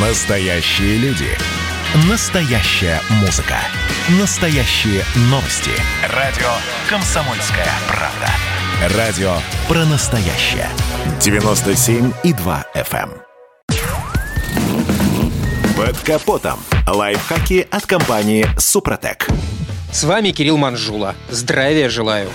Настоящие люди. Настоящая музыка. Настоящие новости. Радио «Комсомольская правда». Радио про настоящее. 97,2 FM. эм. Под капотом. Лайфхаки от компании «Супротек». С вами Кирилл Манжула. Здравия желаю.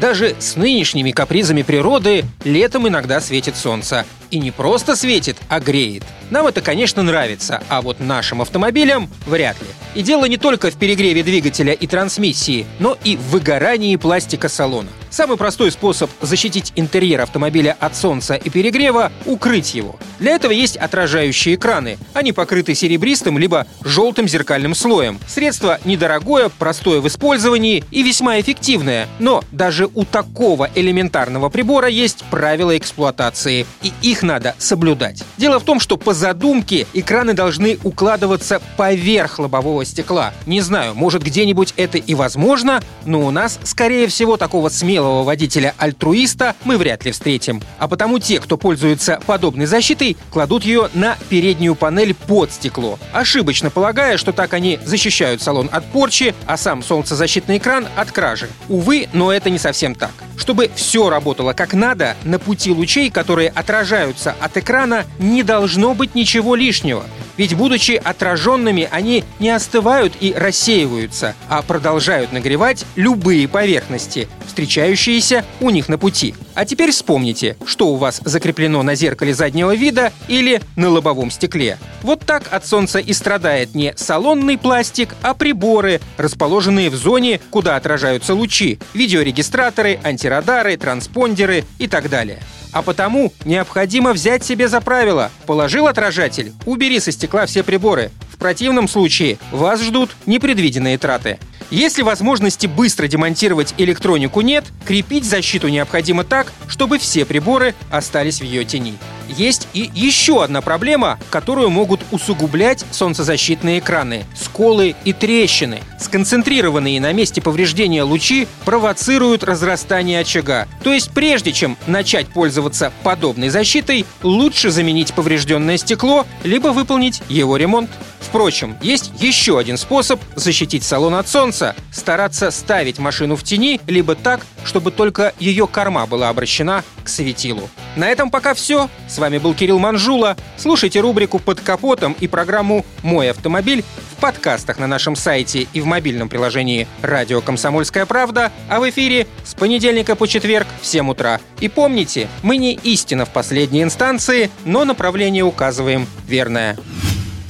Даже с нынешними капризами природы летом иногда светит солнце. И не просто светит, а греет. Нам это, конечно, нравится, а вот нашим автомобилям вряд ли. И дело не только в перегреве двигателя и трансмиссии, но и в выгорании пластика салона. Самый простой способ защитить интерьер автомобиля от солнца и перегрева – укрыть его. Для этого есть отражающие экраны. Они покрыты серебристым либо желтым зеркальным слоем. Средство недорогое, простое в использовании и весьма эффективное. Но даже у такого элементарного прибора есть правила эксплуатации, и их надо соблюдать. Дело в том, что по задумке экраны должны укладываться поверх лобового стекла. Не знаю, может где-нибудь это и возможно, но у нас, скорее всего, такого смелого водителя-альтруиста мы вряд ли встретим. А потому те, кто пользуется подобной защитой, кладут ее на переднюю панель под стекло, ошибочно полагая, что так они защищают салон от порчи, а сам солнцезащитный экран от кражи. Увы, но это не совсем так. Чтобы все работало как надо, на пути лучей, которые отражаются от экрана, не должно быть ничего лишнего. Ведь, будучи отраженными, они не остывают и рассеиваются, а продолжают нагревать любые поверхности, встречающиеся у них на пути. А теперь вспомните, что у вас закреплено на зеркале заднего вида или на лобовом стекле. Вот так от солнца и страдает не салонный пластик, а приборы, расположенные в зоне, куда отражаются лучи, видеорегистраторы, антирадары, транспондеры и так далее. А потому необходимо взять себе за правило. Положил отражатель, убери со стекла все приборы. В противном случае вас ждут непредвиденные траты. Если возможности быстро демонтировать электронику нет, крепить защиту необходимо так, чтобы все приборы остались в ее тени. Есть и еще одна проблема, которую могут усугублять солнцезащитные экраны – сколы и трещины. Сконцентрированные на месте повреждения лучи провоцируют разрастание очага. То есть прежде чем начать пользоваться подобной защитой, лучше заменить поврежденное стекло, либо выполнить его ремонт. Впрочем, есть еще один способ защитить салон от солнца – стараться ставить машину в тени, либо так, чтобы только ее корма была обращена к светилу. На этом пока все. С вами был Кирилл Манжула. Слушайте рубрику «Под капотом» и программу «Мой автомобиль» в подкастах на нашем сайте и в мобильном приложении «Радио Комсомольская правда», а в эфире с понедельника по четверг в 7 утра. И помните, мы не истина в последней инстанции, но направление указываем верное.